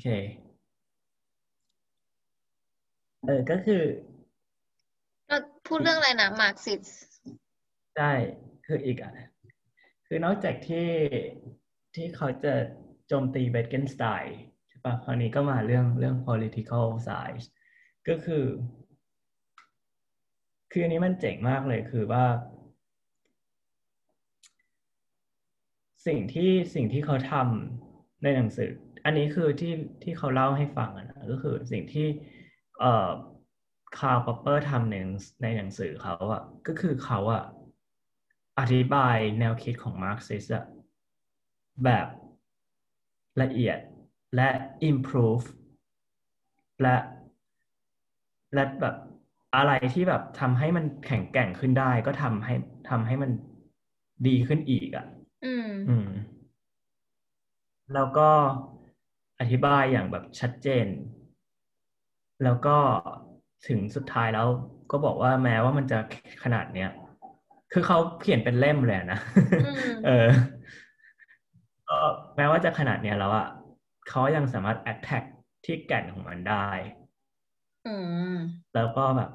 เค เออ ก็คือ เราพูดเรื่องอะไรนะมาร์กซิสใช่คืออีกอะ คือนอกจากที่ที่เขาจะโจมตีเบตเกนสไตน์ใช่ปะคราวนี้ก็มาเรื่องเรื่อง political science ก็คือ คืออันนี้มันเจ๋งมากเลยคือว่า สิ่งที่สิ่งที่เขาทำในหนังสือ อันนี้คือที่ที่เขาเล่าให้ฟังอะนะก็คือสิ่งที่เอ่อคาร์ลป๊อปเปอร์ทำในในหนังสือเขาอะก็คือเขาอะอธิบายแนวคิดของมาร์กซิสต์อะแบบละเอียดและ improve และและแบบอะไรที่แบบทำให้มันแข็งแกร่งขึ้นได้ ก็ทำให้ทำให้มันดีขึ้นอีกอะอืมอืม แล้วก็อ ธิบายอย่างแบบชัดเจน แล้วก็ถึงสุดท้ายแล้วก็บอกว่าแม้ว่ามันจะขนาดเนี้ยคือเขาเขียนเป็นเล่มเลยนะอืมเออก็แม้ว่าจะขนาดเนี้ยแล้วอะเขายังสามารถ attack ที่แก่นของมันได้อืมแล้วก็แบบ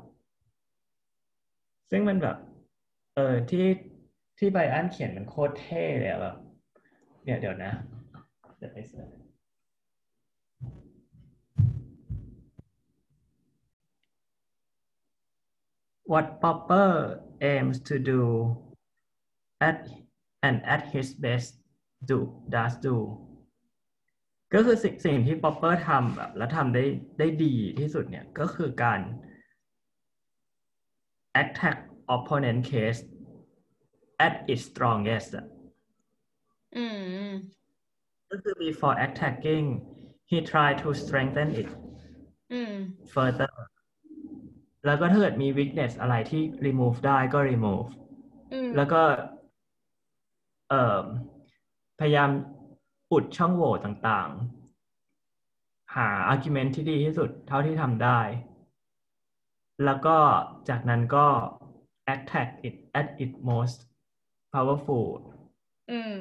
ซึ่งมันแบบ เออที่ที่ไบรอันเขียนมันโคตรเท่เลยอะแบบ เนี่ยเดี๋ยวนะ เดี๋ยวไปเสิร์ช What Popper aims to do at and at his best do does do ก็คือสิ่งสิ่งที่ Popper ทำแบบแล้วทำได้ได้ดีที่สุดเนี่ย ก็คือการ attack opponent case at its strongest อะอืมก็คือ before attacking he tried to strengthen it อืม further แล้วก็ถ้าเกิดมี weakness อะไรที่ remove ได้ก็ remove อืมแล้วก็เอ่อพยายามอุดช่องโหว่ต่างๆ หา argument ที่ดีที่สุดเท่าที่ทำได้ แล้วก็จากนั้นก็ attack it at its most powerful อืม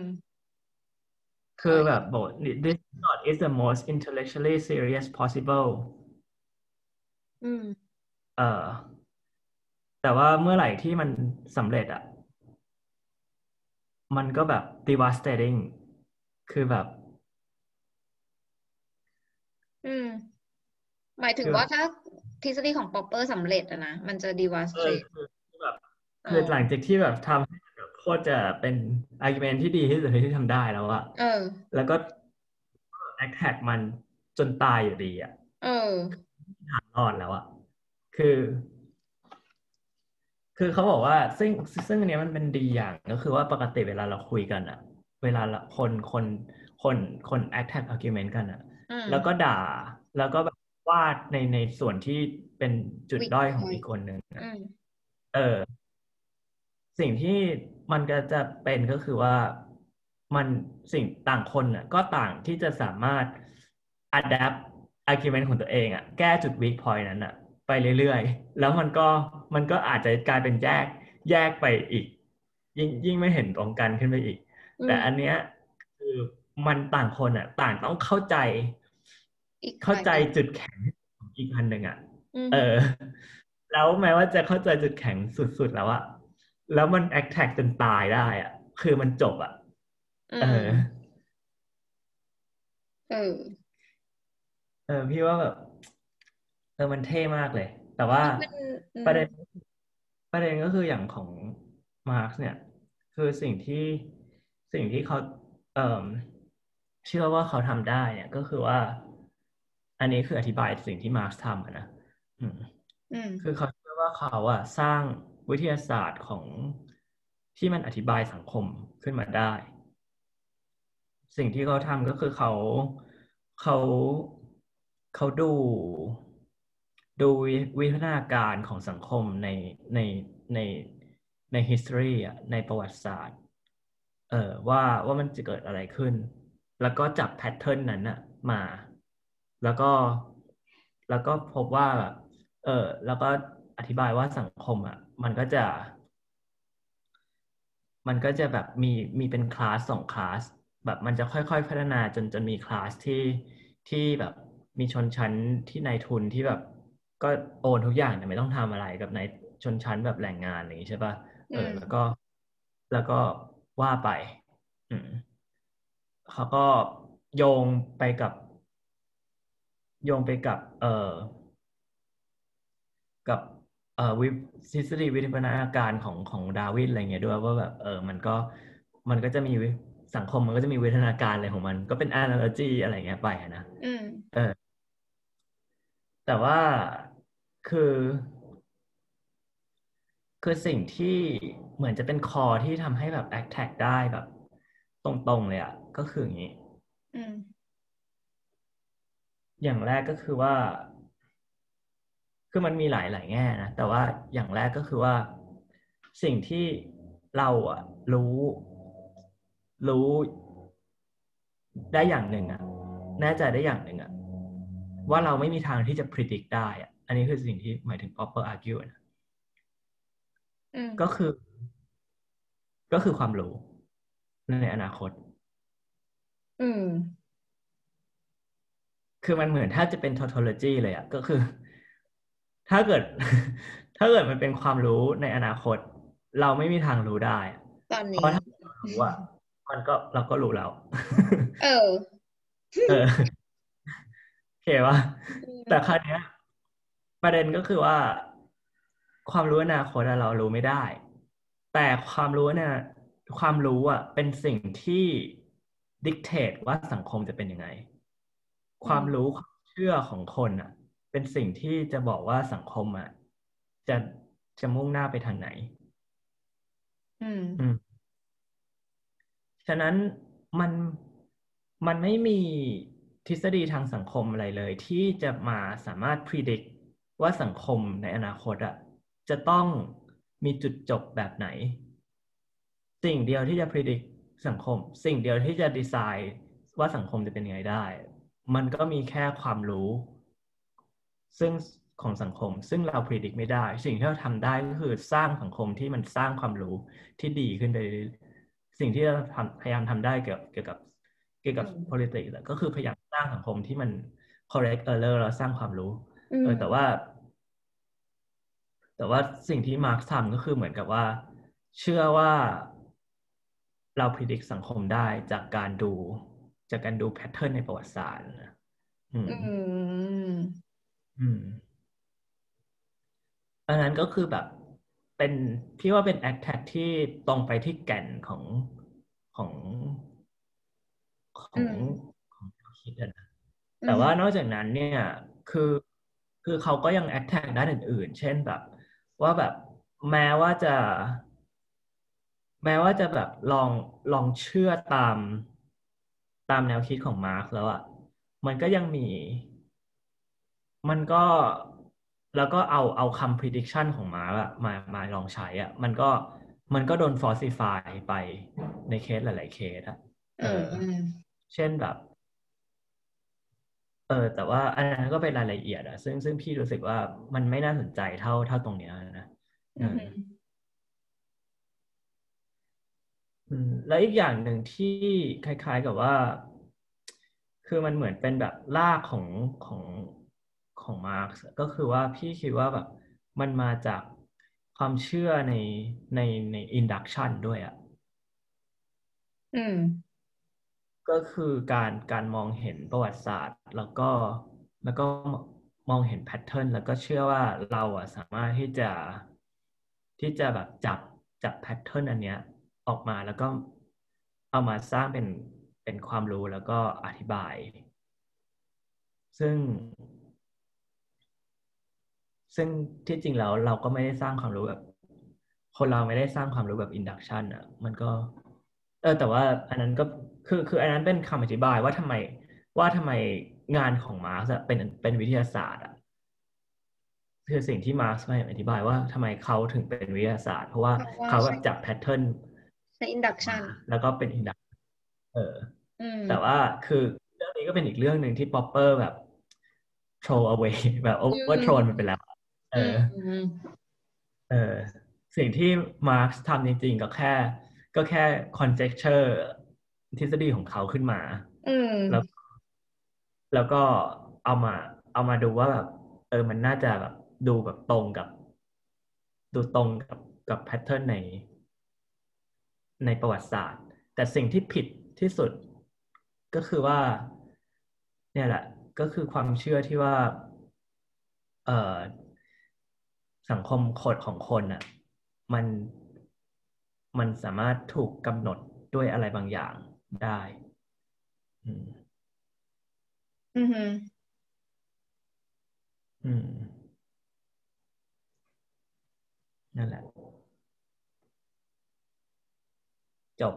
คือแบบบอก this not is the most intellectually serious possible อืม เออแต่ว่าเมื่อไหร่ที่มันสำเร็จอะมันก็แบบ devastating คือแบบ อืม หมายถึงคือว่าถ้าทฤษฎีของป๊อปเปอร์สำเร็จอะนะ มันจะ devastated คือแบบคือหลังจากที่แบบทำให้แบบโคตรจะเป็น argument ที่ดีที่สุดที่ทำได้แล้วอะเออ แล้วก็ attack มันจนตายอยู่ดีอะเออรอดแล้วอะ คือ คือเขาบอกว่าซึ่งซึ่งอันเนี้ยมันเป็นดีอย่างก็คือว่าปกติเวลาเราคุยกันอะเวลาเราคนคนคนคน attack argument กันอะอืมแล้วก็ด่าแล้วก็แบบวาดในในส่วนที่เป็นจุด Weak ด้อยของ point อีกคนหนึ่งอะอืมเออ สิ่งที่มันก็จะเป็นก็คือว่ามันสิ่งต่างคนน่ะ ก็ต่างที่จะสามารถ adapt argument ของตัวเองอะ แก้จุด weak point นั้นอะ ไปเรื่อยๆ แล้วมันก็มันก็อาจจะกลายเป็นแยกแยกไปอีก ยิ่งยิ่งไม่เห็นตรงกันขึ้นไปอีกอืมแต่อันเนี้ยคือมันต่างคนอะ ต่างต้องเข้าใจอีกเข้าใจฝ่ยหนึ่งจุดแข็งของอีกอันหนึ่งอะอืมเออ แล้วแม้ว่าจะเข้าใจจุดแข็งสุดๆแล้วอะแล้วมัน attack จนตายได้อะคือมันจบอะอืเอมอเออ เออ พี่ว่าแบบ เออมันเท่มากเลย แต่ว่ามันอืมประเด็นประเด็นก็คืออย่างของมาร์กเนี่ย คือสิ่งที่สิ่งที่เขาเอ่อเชื่อว่าเขาทำได้เนี่ยก็คือว่า อันนี้คืออธิบายสิ่งที่มาร์กทำอะนะอืมอืมคือเขาเชื่อว่าเขาอะสร้างวิทยาศาสตร์ของที่มันอธิบายสังคมขึ้นมาได้ สิ่งที่เขาทำก็คือเขาเขาเขาดู ดูวิวัฒนาการของสังคมในในในใน history อะในประวัติศาสตร์ เออว่าว่ามันจะเกิดอะไรขึ้น แล้วก็จับแพทเทิร์นนั้นอะมา แล้วก็แล้วก็พบว่าเออแล้วก็อธิบายว่าสังคมอะ มันก็จะ มันก็จะแบบมีมีเป็นคลาสสองคลาสแบบมันจะค่อยๆพัฒนาจนจนมีคลาสที่ที่แบบมีชนชั้นที่นายทุนที่แบบ ก็โอนทุกอย่างแต่ไม่ต้องทำอะไรกับนายชนชั้นแบบแรงงานอะไรอย่างนี้ใช่ปะ่ะเออ แล้วก็ แล้วก็ว่าไป อืมเขาก็โยงไปกับ โยงไปกับ เอ่อ กับเอ่อวิทฤษฎีวิทยาการของของดาวินอะไรเงี้ยด้วยว่าแบบเออ มันก็มันก็จะมีสังคมมันก็จะมีวิทยาการอะไรของมัน ก็เป็น analogy อะไรเงี้ยไปนะเออ แต่ว่า คือ คือสิ่งที่เหมือนจะเป็นคอที่ทำให้แบบ attack ได้แบบ ตรงๆเลยอะก็คืออย่างนี้อย่างแรกก็คือว่า คือมันมีหลายหลายแง่นะ แต่ว่าอย่างแรกก็คือว่า สิ่งที่เราอะรู้ รู้ ได้อย่างหนึ่งอะแน่ใจได้อย่างหนึ่งอะว่าเราไม่มีทางที่จะ predict ได้อะ อันนี้คือสิ่งที่หมายถึง popper argue นะก็คือ ก็คือความรู้ในอนาคต อืม คือมันเหมือนถ้าจะเป็น tautology เลยอะก็คือ ถ้าเกิด ถ้าเกิดมันเป็นความรู้ในอนาคต เราไม่มีทางรู้ได้ตอนนี้เพราะถ้ารู้อะมันก็เราก็รู้แล้ว เออ เออโอเคว่าแต่คราวนี้ ประเด็นก็คือว่า ความรู้อนาคตเรารู้ไม่ได้ แต่ความรู้เนี่ยความรู้อะเป็นสิ่งที่ดิกเตตว่าสังคมจะเป็นยังไง ความรู้ความเชื่อของคนอะ เป็นสิ่งที่จะบอกว่าสังคมอะจะจะมุ่งหน้าไปทางไหน อืมอืมฉะนั้นมันมันไม่มีทฤษฎีทางสังคมอะไรเลย ที่จะมาสามารถพิจิตร ว่าสังคมในอนาคตอะจะต้องมีจุดจบแบบไหน สิ่งเดียวที่จะพิจิตรสังคม สิ่งเดียวที่จะดีไซน์ว่าสังคมจะเป็นยังไงได้ มันก็มีแค่ความรู้ ซึ่งของสังคม ซึ่งเราพิจิตรไม่ได้ สิ่งที่เราทำได้ก็คือสร้างสังคมที่มันสร้างความรู้ที่ดีขึ้นไปสิ่งที่เราทำพยายามทำได้เกี่ยวเกี่ยวกับเกี่ยวกับ politics ก็คือพยายามสร้างสังคมที่มัน correct error แล้วสร้างความรู้ เออแต่ว่า แต่ว่าสิ่งที่มาร์กทำก็คือเหมือนกับว่า เชื่อว่าเราพิจิตรสังคมได้จากการดู จากการดูแพทเทิร์นในประวัติศาสตร์อืม อืมอันนั้นก็คือแบบเป็นพี่ว่าเป็น attack ที่ตรงไปที่แก่นของของของของคิดนะแต่ว่านอกจากนั้นเนี่ย คือ คือเขาก็ยัง attack ด้านอื่น ๆ เช่นแบบ ว่าแบบแม้ว่าจะ แม้ว่าจะแบบลองลองเชื่อตามตามแนวคิดของมาร์กแล้วอ่ะมันก็ยังมี มันก็แล้วก็เอาเอาคำ prediction ของมาอะมามาลองใช้อะมันก็มันก็โดน falsify ไปในเคสหลาย ๆ เคสอะเออเช่นแบบ เออแต่ว่าอันนั้นก็เป็นรายละเอียดอะซึ่งซึ่งพี่รู้สึกว่ามันไม่น่าสนใจเท่าเท่าตรงเนี้ยนะแล้วอีกอย่างหนึ่งที่คล้าย ๆกับว่า คือมันเหมือนเป็นแบบรากของของของมาร์กก็คือว่าพี่คิดว่าแบบมันมาจากความเชื่อในในใน induction ด้วยอ่ะอืม ก็คือการการมองเห็นประวัติศาสตร์ แล้วก็แล้วก็มองเห็น pattern แล้วก็เชื่อว่าเราอะสามารถที่จะที่จะแบบจับจับ pattern อันเนี้ยออกมาแล้วก็เอามาสร้างเป็นเป็นความรู้แล้วก็อธิบาย ซึ่ง ซึ่งที่จริงแล้วเราก็ไม่ได้สร้างความรู้แบบ คนเราไม่ได้สร้างความรู้แบบ induction อะมันก็ เออแต่ว่าอันนั้นก็คือคืออันนั้นเป็นคำอธิบายว่าทำไมว่าทำไมงานของมาร์กเป็นเป็นวิทยาศาสตร์อะคือสิ่งที่มาร์กพยายามอธิบายว่าทำไมเขาถึงเป็นวิทยาศาสตร์ เพราะว่าเขาแบบจับ pattern ใช้ induction แล้วก็เป็น induc เออแต่ว่าคือเรื่องนี้ก็เป็นอีกเรื่องหนึ่งที่ป๊อปเปอร์แบบ throw เอาไว้แบบ overthrown มันไปแล้ว เออ เออ สิ่งที่มาร์กทำจริงๆ ก็แค่ ก็แค่ conjecture ทฤษฎีของเขาขึ้นมาแล้ว แล้วก็เอามา เอามาดูว่าแบบเออมันน่าจะแบบดูแบบตรงกับ ดูตรงกับกับแพทเทิร์นใน ในประวัติศาสตร์ แต่สิ่งที่ผิดที่สุดก็คือว่า เนี่ยแหละ ก็คือความเชื่อที่ว่า เอ่อสังคมโคดของคนน่ะ มัน มันสามารถถูกกำหนดด้วยอะไรบางอย่างได้ อืม อือหืออืม นั่นแหละ จบ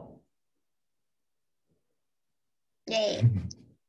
เย่